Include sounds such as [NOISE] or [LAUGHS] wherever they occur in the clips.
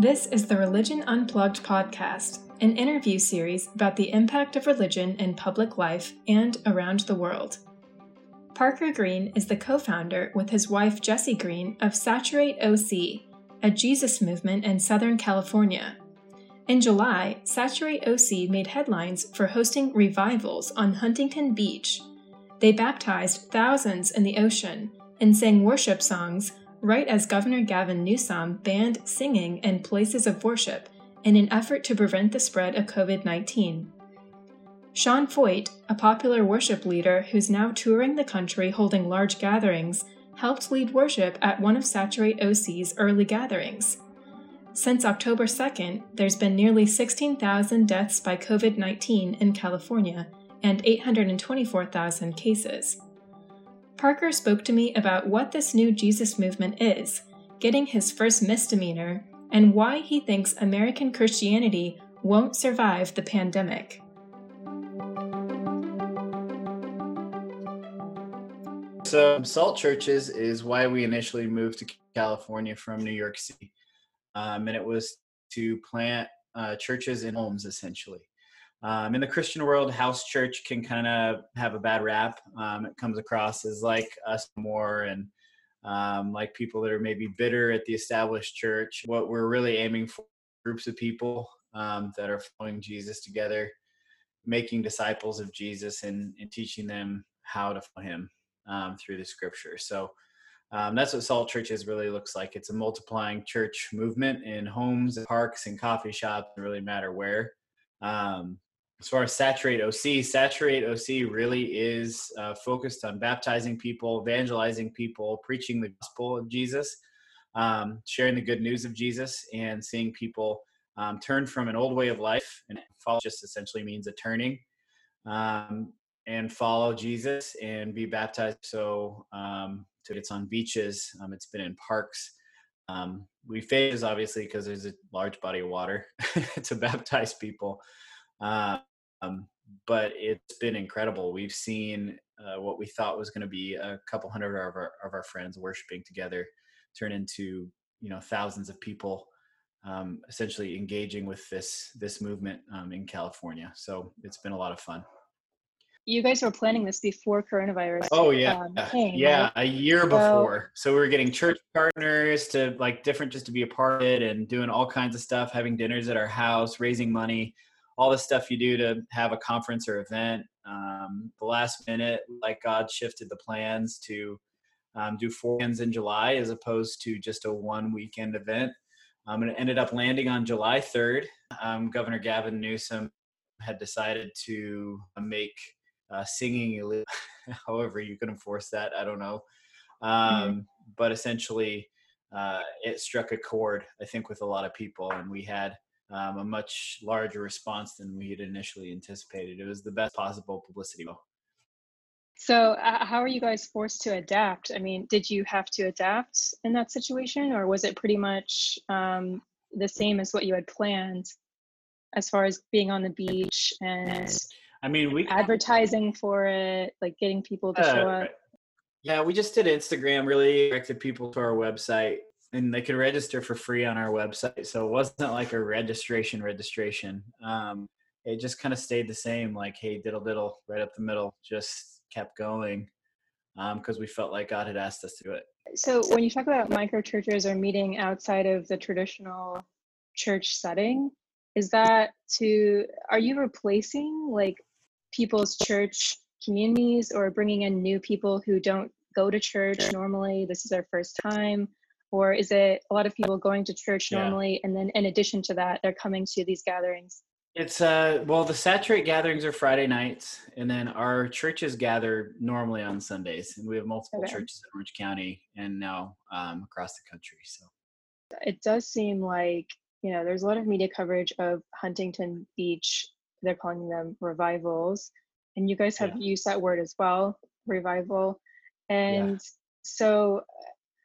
This is the Religion Unplugged podcast, an interview series about the impact of religion in public life and around the world. Parker Green is the co founder with his wife Jessie Green of Saturate OC, a Jesus movement in Southern California. In July, Saturate OC made headlines for hosting revivals on Huntington Beach. They baptized thousands in the ocean and sang worship songs right as Governor Gavin Newsom banned singing in places of worship in an effort to prevent the spread of COVID 19. Sean Feucht, a popular worship leader who's now touring the country holding large gatherings, helped lead worship at one of Saturate OC's early gatherings. Since October 2nd, there's been nearly 16,000 deaths by COVID 19 in California and 824,000 cases. Parker spoke to me about what this new Jesus movement is, getting his first misdemeanor, and why he thinks American Christianity won't survive the pandemic. So, Salt Churches is why we initially moved to California from New York City. Um, and it was to plant uh, churches in homes, essentially. Um, in the Christian world, house church can kind of have a bad rap. Um, it comes across as like us more and um, like people that are maybe bitter at the established church. What we're really aiming for groups of people um, that are following Jesus together, making disciples of Jesus and, and teaching them how to follow him um, through the scripture. So um, that's what Salt Churches really looks like. It's a multiplying church movement in homes, parks, and coffee shops, It really matter where. Um, as far as Saturate OC, Saturate OC really is uh, focused on baptizing people, evangelizing people, preaching the gospel of Jesus, um, sharing the good news of Jesus, and seeing people um, turn from an old way of life. And follow just essentially means a turning, um, and follow Jesus and be baptized. So, um, so it's on beaches, um, it's been in parks. Um, we phase obviously because there's a large body of water [LAUGHS] to baptize people. Uh, um, but it's been incredible. We've seen uh, what we thought was going to be a couple hundred of our, of our friends worshiping together turn into you know thousands of people um, essentially engaging with this this movement um, in California. So it's been a lot of fun. You guys were planning this before coronavirus. Oh yeah, um, came, yeah, right? a year before. So, so we were getting church partners to like different just to be a part of it and doing all kinds of stuff, having dinners at our house, raising money all the stuff you do to have a conference or event. Um, the last minute, like God shifted the plans to um, do four weekends in July as opposed to just a one weekend event. Um, and it ended up landing on July 3rd. Um, Governor Gavin Newsom had decided to make uh, singing illegal. [LAUGHS] However, you can enforce that. I don't know. Mm-hmm. Um, but essentially, uh, it struck a chord, I think, with a lot of people. And we had um, a much larger response than we had initially anticipated. It was the best possible publicity. So, uh, how are you guys forced to adapt? I mean, did you have to adapt in that situation, or was it pretty much um, the same as what you had planned, as far as being on the beach and I mean, we advertising for it, like getting people to uh, show up? Yeah, we just did Instagram. Really directed people to our website and they could register for free on our website. So it wasn't like a registration registration. Um, it just kind of stayed the same, like hey diddle diddle right up the middle, just kept going because um, we felt like God had asked us to do it. So when you talk about micro churches or meeting outside of the traditional church setting, is that to are you replacing like people's church communities or bringing in new people who don't go to church normally? This is their first time or is it a lot of people going to church yeah. normally and then in addition to that they're coming to these gatherings it's uh well the saturate gatherings are friday nights and then our churches gather normally on sundays and we have multiple okay. churches in orange county and now um, across the country so it does seem like you know there's a lot of media coverage of huntington beach they're calling them revivals and you guys have yeah. used that word as well revival and yeah. so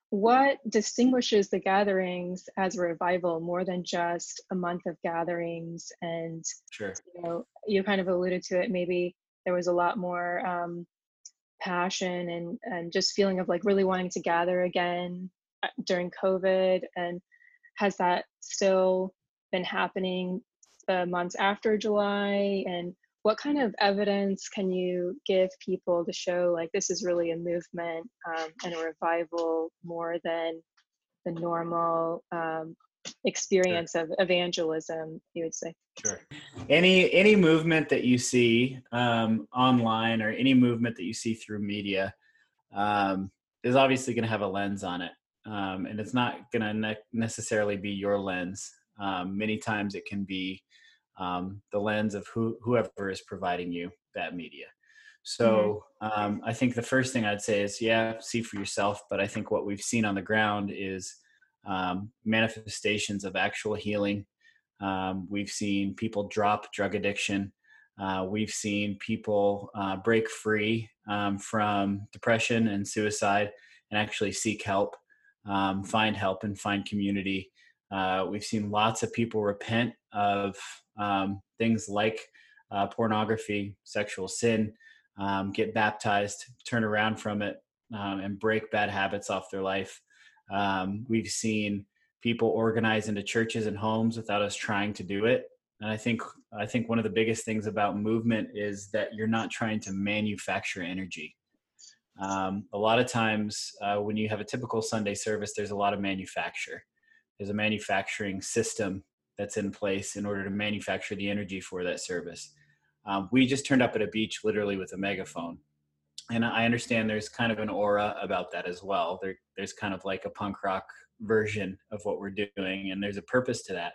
what distinguishes the gatherings as a revival more than just a month of gatherings and sure. you know you kind of alluded to it maybe there was a lot more um, passion and and just feeling of like really wanting to gather again uh, during covid and has that still been happening the months after July? And what kind of evidence can you give people to show like this is really a movement um, and a revival more than the normal um, experience sure. of evangelism you would say? Sure. Any any movement that you see um, online or any movement that you see through media um, is obviously going to have a lens on it um, and it's not going to ne- necessarily be your lens. Um, many times it can be um, the lens of who, whoever is providing you that media so mm-hmm. um, I think the first thing I'd say is, yeah, see for yourself. But I think what we've seen on the ground is um, manifestations of actual healing. Um, we've seen people drop drug addiction. Uh, we've seen people uh, break free um, from depression and suicide and actually seek help, um, find help, and find community. Uh, we've seen lots of people repent of um, things like uh, pornography, sexual sin, um, get baptized, turn around from it, and break bad habits off their life. Um, we've seen people organize into churches and homes without us trying to do it. And I think I think one of the biggest things about movement is that you're not trying to manufacture energy. Um, a lot of times, uh, when you have a typical Sunday service, there's a lot of manufacture. There's a manufacturing system that's in place in order to manufacture the energy for that service. Um, we just turned up at a beach literally with a megaphone and I understand there's kind of an aura about that as well. There, there's kind of like a punk rock version of what we're doing, and there's a purpose to that.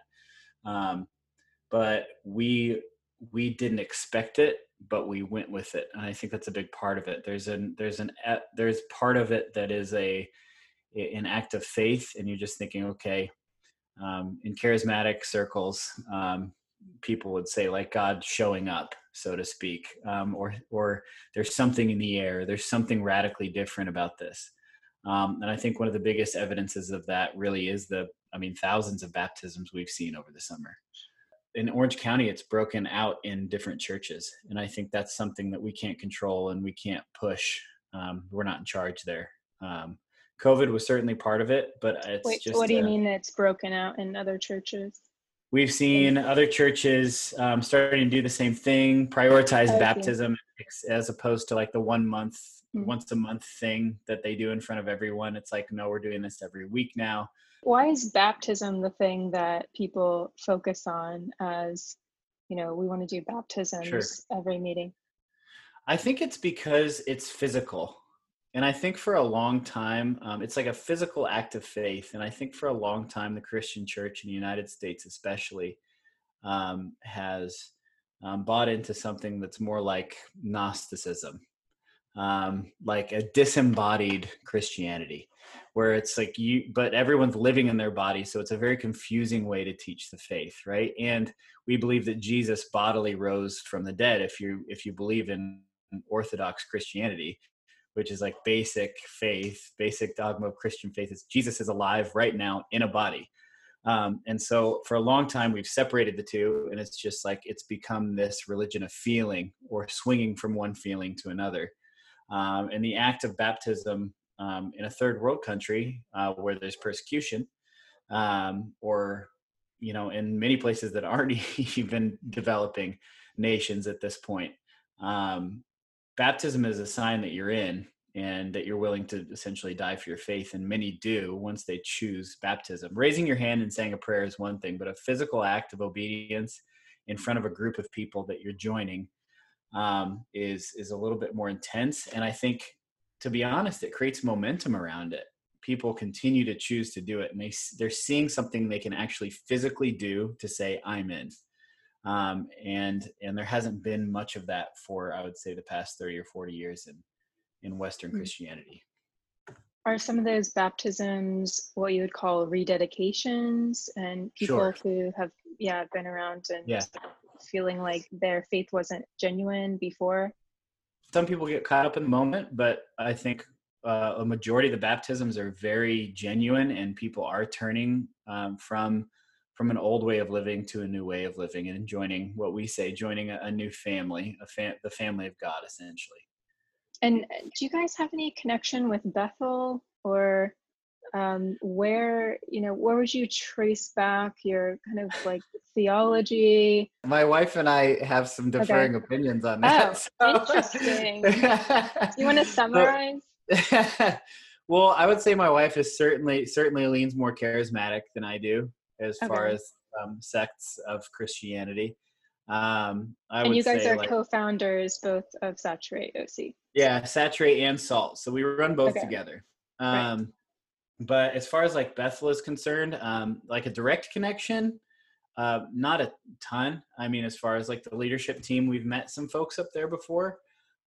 Um, but we we didn't expect it, but we went with it, and I think that's a big part of it. There's an there's an there's part of it that is a an act of faith, and you're just thinking, okay, um, in charismatic circles, um, people would say like God showing up, so to speak, um, or or there's something in the air. There's something radically different about this. Um, and I think one of the biggest evidences of that really is the, I mean, thousands of baptisms we've seen over the summer. In Orange County, it's broken out in different churches, and I think that's something that we can't control and we can't push. Um, we're not in charge there. Um, COVID was certainly part of it, but it's Wait, just. What do you uh, mean it's broken out in other churches? We've seen other churches um, starting to do the same thing, prioritize baptism as opposed to like the one month, mm-hmm. once a month thing that they do in front of everyone. It's like, no, we're doing this every week now. Why is baptism the thing that people focus on as, you know, we want to do baptisms sure. every meeting? I think it's because it's physical and I think for a long time, um, it's like a physical act of faith. And I think for a long time, the Christian church in the United States, especially, um, has um, bought into something that's more like Gnosticism, um, like a disembodied Christianity, where it's like you, but everyone's living in their body. So it's a very confusing way to teach the faith, right? And we believe that Jesus bodily rose from the dead. If you if you believe in Orthodox Christianity, which is like basic faith, basic dogma of Christian faith is Jesus is alive right now in a body. Um, and so for a long time, we've separated the two, and it's just like it's become this religion of feeling or swinging from one feeling to another. Um, and the act of baptism um, in a third world country uh, where there's persecution, um, or you know, in many places that aren't [LAUGHS] even developing nations at this point, um, baptism is a sign that you're in and that you're willing to essentially die for your faith and many do once they choose baptism. Raising your hand and saying a prayer is one thing but a physical act of obedience in front of a group of people that you're joining um, is is a little bit more intense and i think to be honest it creates momentum around it. People continue to choose to do it and they they're seeing something they can actually physically do to say i'm in um, and and there hasn't been much of that for I would say the past thirty or forty years in in Western mm. Christianity. Are some of those baptisms what you would call rededications, and people sure. who have yeah been around and yeah. feeling like their faith wasn't genuine before? Some people get caught up in the moment, but I think uh, a majority of the baptisms are very genuine, and people are turning um, from from an old way of living to a new way of living and joining what we say joining a, a new family a fam- the family of god essentially. And uh, do you guys have any connection with bethel or um, where you know where would you trace back your kind of like theology? My wife and i have some differing okay. opinions on that oh, so. interesting. Do you want [LAUGHS] to summarize? [LAUGHS] Well i would say my wife is certainly certainly leans more charismatic than i do as okay. far as um, sects of christianity um, I and you guys are like, co-founders both of Saturate OC. Yeah, Saturate and Salt. So we run both okay. together. Um, right. But as far as like Bethel is concerned, um, like a direct connection, uh, not a ton. I mean, as far as like the leadership team, we've met some folks up there before.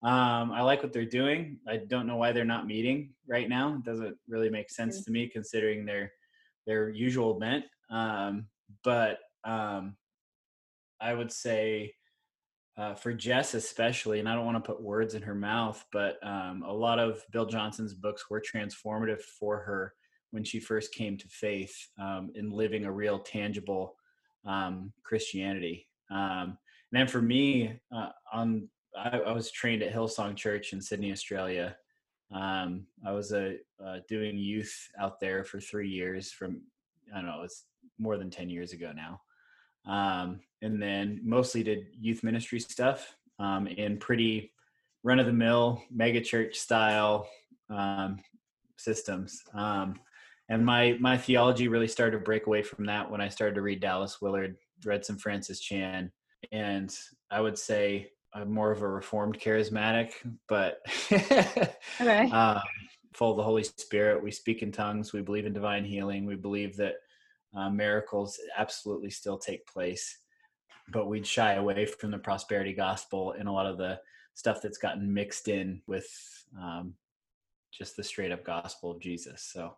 Um, I like what they're doing. I don't know why they're not meeting right now. It doesn't really make sense mm-hmm. to me considering their their usual bent. Um, but um, I would say uh, for Jess especially, and I don't want to put words in her mouth, but um, a lot of Bill Johnson's books were transformative for her when she first came to faith um, in living a real tangible um, Christianity. Um, and then for me, uh, on I, I, was trained at Hillsong Church in Sydney, Australia. Um, I was a, uh, doing youth out there for three years. From I don't know, it's more than ten years ago now um, and then mostly did youth ministry stuff um, in pretty run of the mill mega church style um, systems. Um, and my my theology really started to break away from that when I started to read Dallas Willard, read some Francis Chan, and I would say I'm more of a reformed charismatic, but okay. [LAUGHS] um, full of the Holy Spirit. We speak in tongues. We believe in divine healing. We believe that uh, miracles absolutely still take place, but we'd shy away from the prosperity gospel and a lot of the stuff that's gotten mixed in with um, just the straight up gospel of Jesus. So,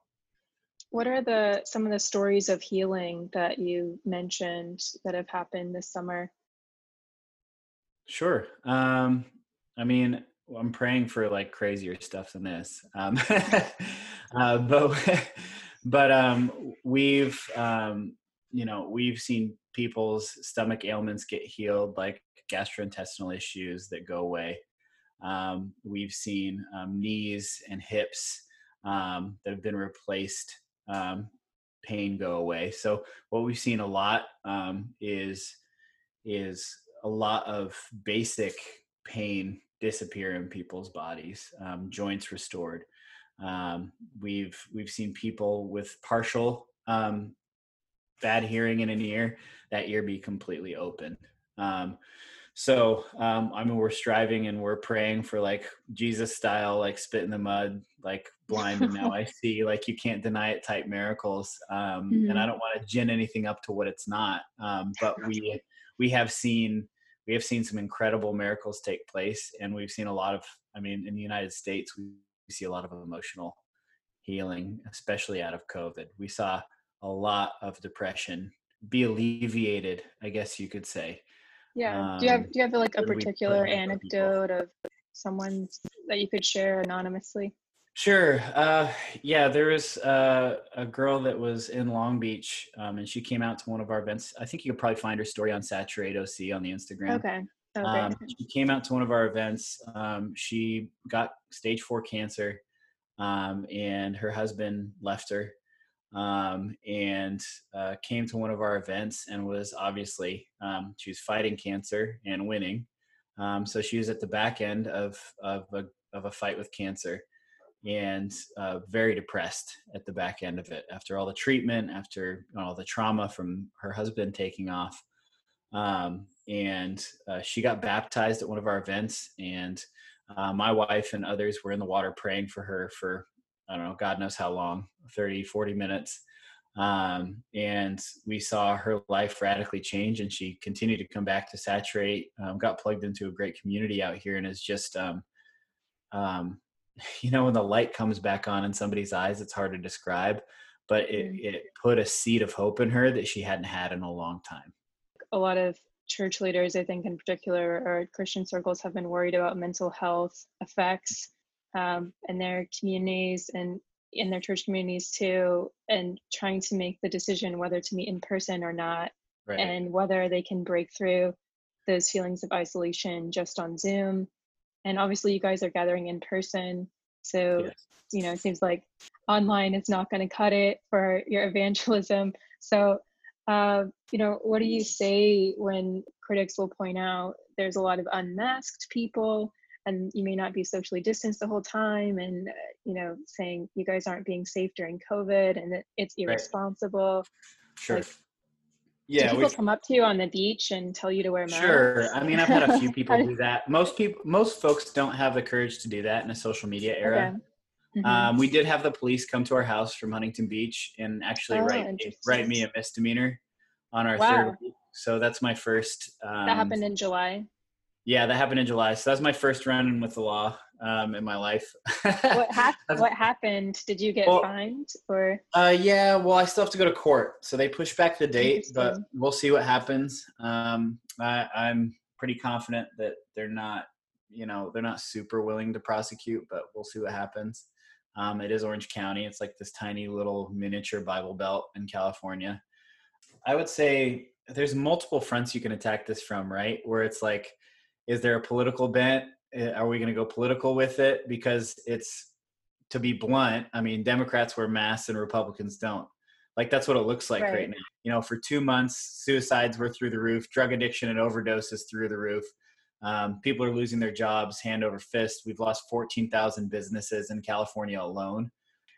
what are the some of the stories of healing that you mentioned that have happened this summer? Sure. Um, I mean, I'm praying for like crazier stuff than this. Um, [LAUGHS] uh, but [LAUGHS] but um, we've um, you know we've seen people's stomach ailments get healed like gastrointestinal issues that go away um, we've seen um, knees and hips um, that have been replaced um, pain go away so what we've seen a lot um, is is a lot of basic pain disappear in people's bodies um, joints restored um, we've we've seen people with partial um, bad hearing in an ear, that ear be completely open. Um, so um, I mean, we're striving and we're praying for like Jesus style, like spit in the mud, like blind and now [LAUGHS] I see, like you can't deny it type miracles. Um, mm-hmm. And I don't want to gin anything up to what it's not, um, but we we have seen we have seen some incredible miracles take place, and we've seen a lot of. I mean, in the United States, we see a lot of emotional healing, especially out of COVID. We saw a lot of depression be alleviated, I guess you could say. Yeah. Um, do you have do you have like a particular anecdote of someone that you could share anonymously? Sure. Uh, yeah, there was uh, a girl that was in Long Beach, um, and she came out to one of our events. I think you could probably find her story on Saturate OC on the Instagram. Okay. Okay. Um, she came out to one of our events. Um, she got stage four cancer, um, and her husband left her, um, and uh, came to one of our events and was obviously um, she was fighting cancer and winning. Um, so she was at the back end of of a, of a fight with cancer, and uh, very depressed at the back end of it after all the treatment, after all the trauma from her husband taking off. Um, and uh, she got baptized at one of our events and uh, my wife and others were in the water praying for her for i don't know god knows how long 30 40 minutes um, and we saw her life radically change and she continued to come back to saturate um, got plugged into a great community out here and is just um, um [LAUGHS] you know when the light comes back on in somebody's eyes it's hard to describe but it, mm. it put a seed of hope in her that she hadn't had in a long time a lot of church leaders, I think in particular, or Christian circles have been worried about mental health effects um, in their communities and in their church communities too, and trying to make the decision whether to meet in person or not, right. and whether they can break through those feelings of isolation just on Zoom. And obviously, you guys are gathering in person. So, yes. you know, it seems like online is not going to cut it for your evangelism. So, uh, you know, what do you say when critics will point out there's a lot of unmasked people and you may not be socially distanced the whole time and uh, you know saying you guys aren't being safe during covid and it, it's irresponsible right. sure like, yeah do people come up to you on the beach and tell you to wear masks sure i mean i've had a few [LAUGHS] people do that most people most folks don't have the courage to do that in a social media era okay. Mm-hmm. Um, we did have the police come to our house from Huntington Beach and actually oh, write write me a misdemeanor on our wow. third week. So that's my first. Um, that happened in July. Yeah, that happened in July. So that's my first run in with the law um, in my life. what, [LAUGHS] ha- what happened? Did you get well, fined or? Uh, yeah, well, I still have to go to court, so they pushed back the date, but we'll see what happens. Um, I, I'm pretty confident that they're not, you know, they're not super willing to prosecute, but we'll see what happens. Um, it is Orange County. It's like this tiny little miniature Bible Belt in California. I would say there's multiple fronts you can attack this from, right? Where it's like is there a political bent? Eh, are we going to go political with it? Because it's, to be blunt, I mean, Democrats wear masks and Republicans don't. Like that's what it looks like right. right now. You know, for two months, suicides were through the roof, drug addiction and overdoses through the roof. Um, people are losing their jobs hand over fist. We've lost 14,000 businesses in California alone.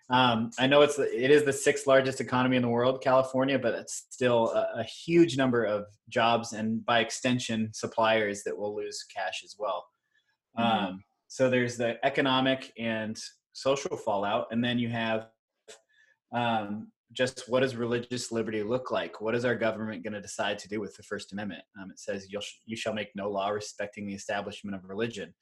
Um, I know it's it is the sixth largest economy in the world, California, but it's still a, a, huge number of jobs and by extension suppliers that will lose cash as well. Mm-hmm. Um, so there's the economic and social fallout, and then you have um, just what does religious liberty look like? What is our government going to decide to do with the First Amendment? Um, it says you you shall make no law respecting the establishment of religion.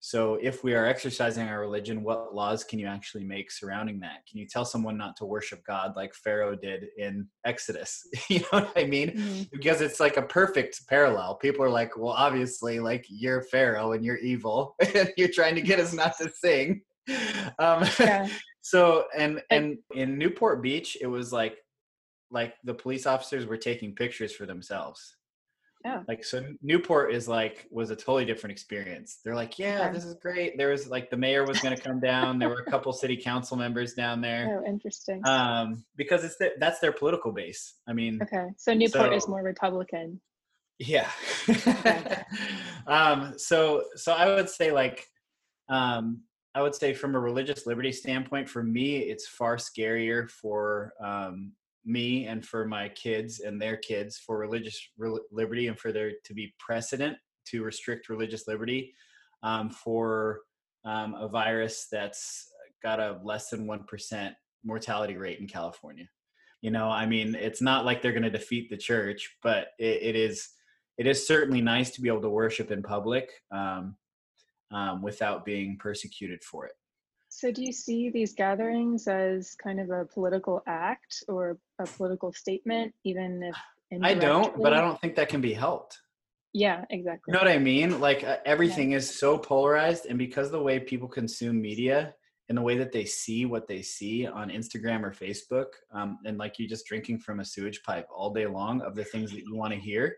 So, if we are exercising our religion, what laws can you actually make surrounding that? Can you tell someone not to worship God like Pharaoh did in Exodus? [LAUGHS] you know what I mean? Mm-hmm. Because it's like a perfect parallel. People are like, well, obviously, like you're Pharaoh and you're evil, [LAUGHS] and you're trying to get us not to sing. [LAUGHS] Um, yeah. so, and and in Newport Beach, it was like like the police officers were taking pictures for themselves yeah. Like so Newport is like was a totally different experience. They're like, yeah, this is great. There was like the mayor was going to come down. there were a couple city council members down [LAUGHS] there. Oh, interesting. Um, because it's the, that's their political base. I mean, okay, so Newport so, is more Republican. Yeah. [LAUGHS] um, so so I would say like, um, I would say from a religious liberty standpoint, for me, it's far scarier for um, me and for my kids and their kids for religious re- liberty and for there to be precedent to restrict religious liberty um, for um, a virus that's got a less than 1% mortality rate in California. You know, I mean, it's not like they're going to defeat the church, but it, it is it is certainly nice to be able to worship in public um, um without being persecuted for it. So, do you see these gatherings as kind of a political act or a political statement, even if I don't, but I don't think that can be helped. Yeah, exactly. You know what I mean? Like uh, everything yeah. is so polarized, and because the way people consume media and the way that they see what they see on Instagram or Facebook, um, and like you're just drinking from a sewage pipe all day long of the things that you want to hear,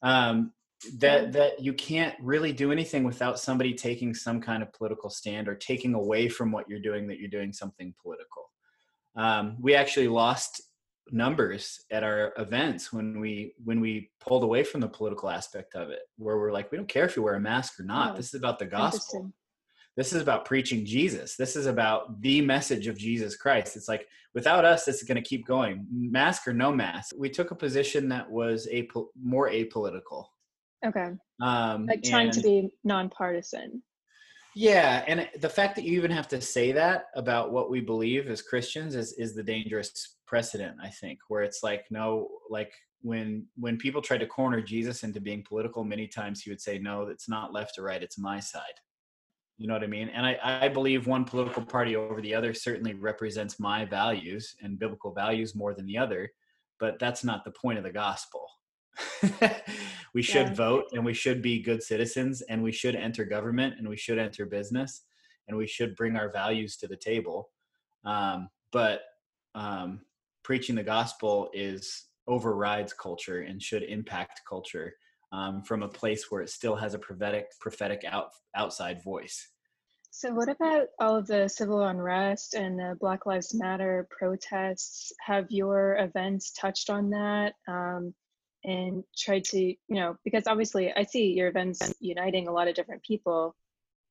um, that that you can't really do anything without somebody taking some kind of political stand or taking away from what you're doing that you're doing something political. Um, we actually lost numbers at our events when we when we pulled away from the political aspect of it where we're like we don't care if you wear a mask or not. Oh, this is about the gospel. this is about preaching jesus. This is about the message of jesus christ. It's like without us this is going to keep going. Mask or no mask. We took a position that was a more apolitical Okay. Um, like trying and, to be nonpartisan. Yeah, and the fact that you even have to say that about what we believe as Christians is is the dangerous precedent. I think where it's like no, like when when people tried to corner Jesus into being political, many times he would say, "No, it's not left or right; it's my side." You know what I mean? And I, I believe one political party over the other certainly represents my values and biblical values more than the other, but that's not the point of the gospel. [LAUGHS] we should yeah. vote and we should be good citizens and we should enter government and we should enter business and we should bring our values to the table um, but um, preaching the gospel is overrides culture and should impact culture um, from a place where it still has a prophetic prophetic out, outside voice So, what about all of the civil unrest and the Black Lives Matter protests? Have your events touched on that um, and tried to, you know, because obviously I see your events uniting a lot of different people.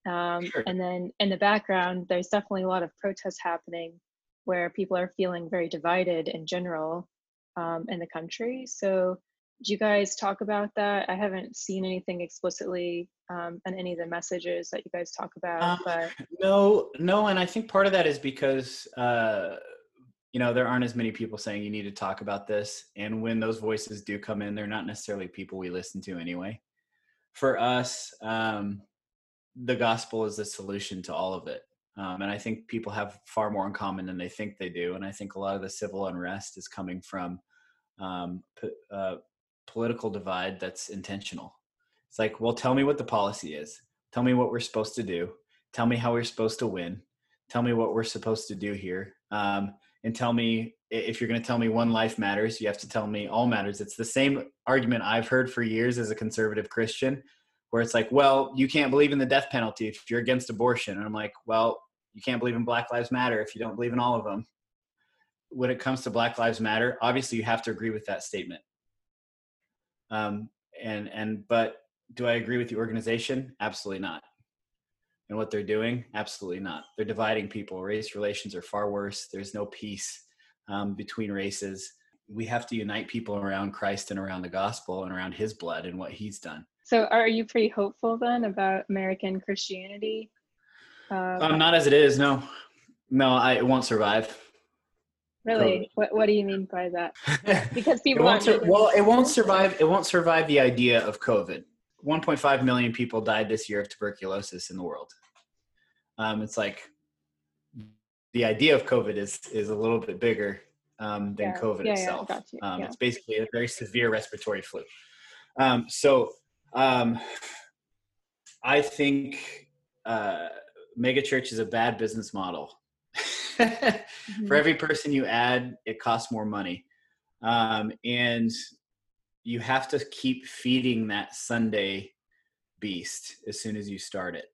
Um, sure. And then in the background, there's definitely a lot of protests happening where people are feeling very divided in general um, in the country. So, do you guys talk about that? I haven't seen anything explicitly um, in any of the messages that you guys talk about. Um, but no, no, and I think part of that is because uh, you know there aren't as many people saying you need to talk about this, and when those voices do come in, they're not necessarily people we listen to anyway. For us, um, the gospel is the solution to all of it. Um, and I think people have far more in common than they think they do. And I think a lot of the civil unrest is coming from um, uh, political divide that's intentional. It's like, well, tell me what the policy is. Tell me what we're supposed to do. Tell me how we're supposed to win. Tell me what we're supposed to do here. Um, and tell me if you're going to tell me one life matters, you have to tell me all matters. It's the same argument I've heard for years as a conservative Christian, where it's like, well, you can't believe in the death penalty if you're against abortion. And I'm like, well, you can't believe in Black Lives Matter if you don't believe in all of them. When it comes to Black Lives Matter, obviously you have to agree with that statement. Um, and and but do I agree with the organization? Absolutely not. And what they're doing? Absolutely not. They're dividing people. Race relations are far worse. There's no peace um, between races. We have to unite people around Christ and around the gospel and around His blood and what He's done. So, are you pretty hopeful then about American Christianity? Uh, um, not as it is. No, no, I, it won't survive. Really? What What do you mean by that? [LAUGHS] Because people it sur- well, it won't survive. It won't survive the idea of COVID. 1.5 million people died this year of tuberculosis in the world. Um, it's like the idea of COVID is is a little bit bigger um, than yeah. COVID yeah, itself. Yeah, um, It's basically a very severe respiratory flu. Um, so um, I think uh, megachurch is a bad business model [LAUGHS] mm-hmm. For every person you add, it costs more money. Um, and you have to keep feeding that Sunday beast as soon as you start it.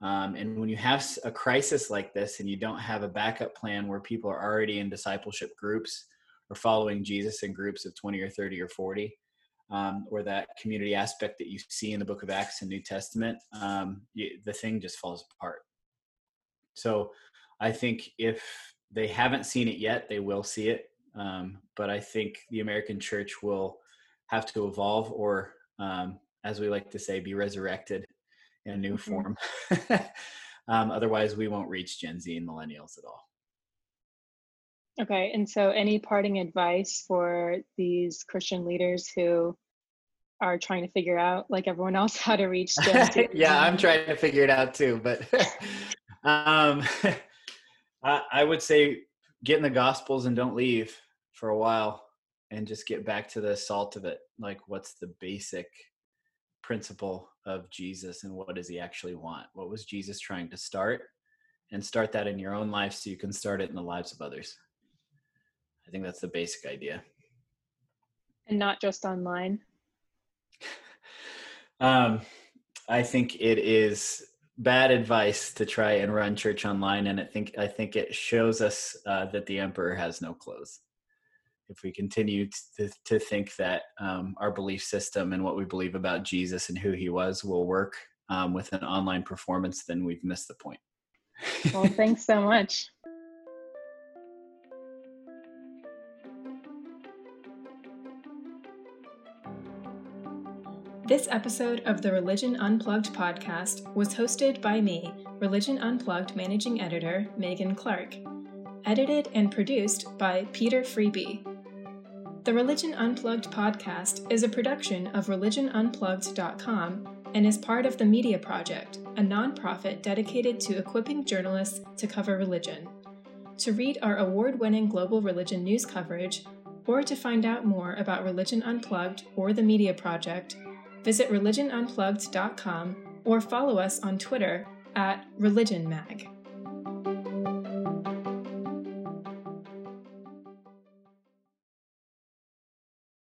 Um, and when you have a crisis like this and you don't have a backup plan where people are already in discipleship groups or following Jesus in groups of 20 or 30 or 40, um, or that community aspect that you see in the book of Acts and New Testament, um, you, the thing just falls apart. So I think if they haven't seen it yet, they will see it. Um, but I think the American church will have to evolve, or um, as we like to say, be resurrected in a new mm-hmm. form. [LAUGHS] um, otherwise, we won't reach Gen Z and millennials at all. Okay, and so any parting advice for these Christian leaders who are trying to figure out, like everyone else, [LAUGHS] how to reach Gen Z? [LAUGHS] yeah, I'm trying to figure it out too, but um, I, I would say get in the Gospels and don't leave for a while and just get back to the salt of it. Like, what's the basic principle of Jesus and what does he actually want? What was Jesus trying to start? And start that in your own life so you can start it in the lives of others. I think that's the basic idea. And not just online. [LAUGHS] um, I think it is bad advice to try and run church online and i think i think it shows us uh, that the emperor has no clothes if we continue to, to think that um, our belief system and what we believe about jesus and who he was will work um, with an online performance then we've missed the point. Well thanks so much. This episode of the Religion Unplugged podcast was hosted by me, Religion Unplugged managing editor Meagan Clark, edited and produced by Peter Freebie. The Religion Unplugged podcast is a production of religionunplugged.com and is part of the Media Project, a nonprofit dedicated to equipping journalists to cover religion. To read our award winning global religion news coverage, or to find out more about Religion Unplugged or the Media Project, Visit religionunplugged.com or follow us on Twitter at ReligionMag.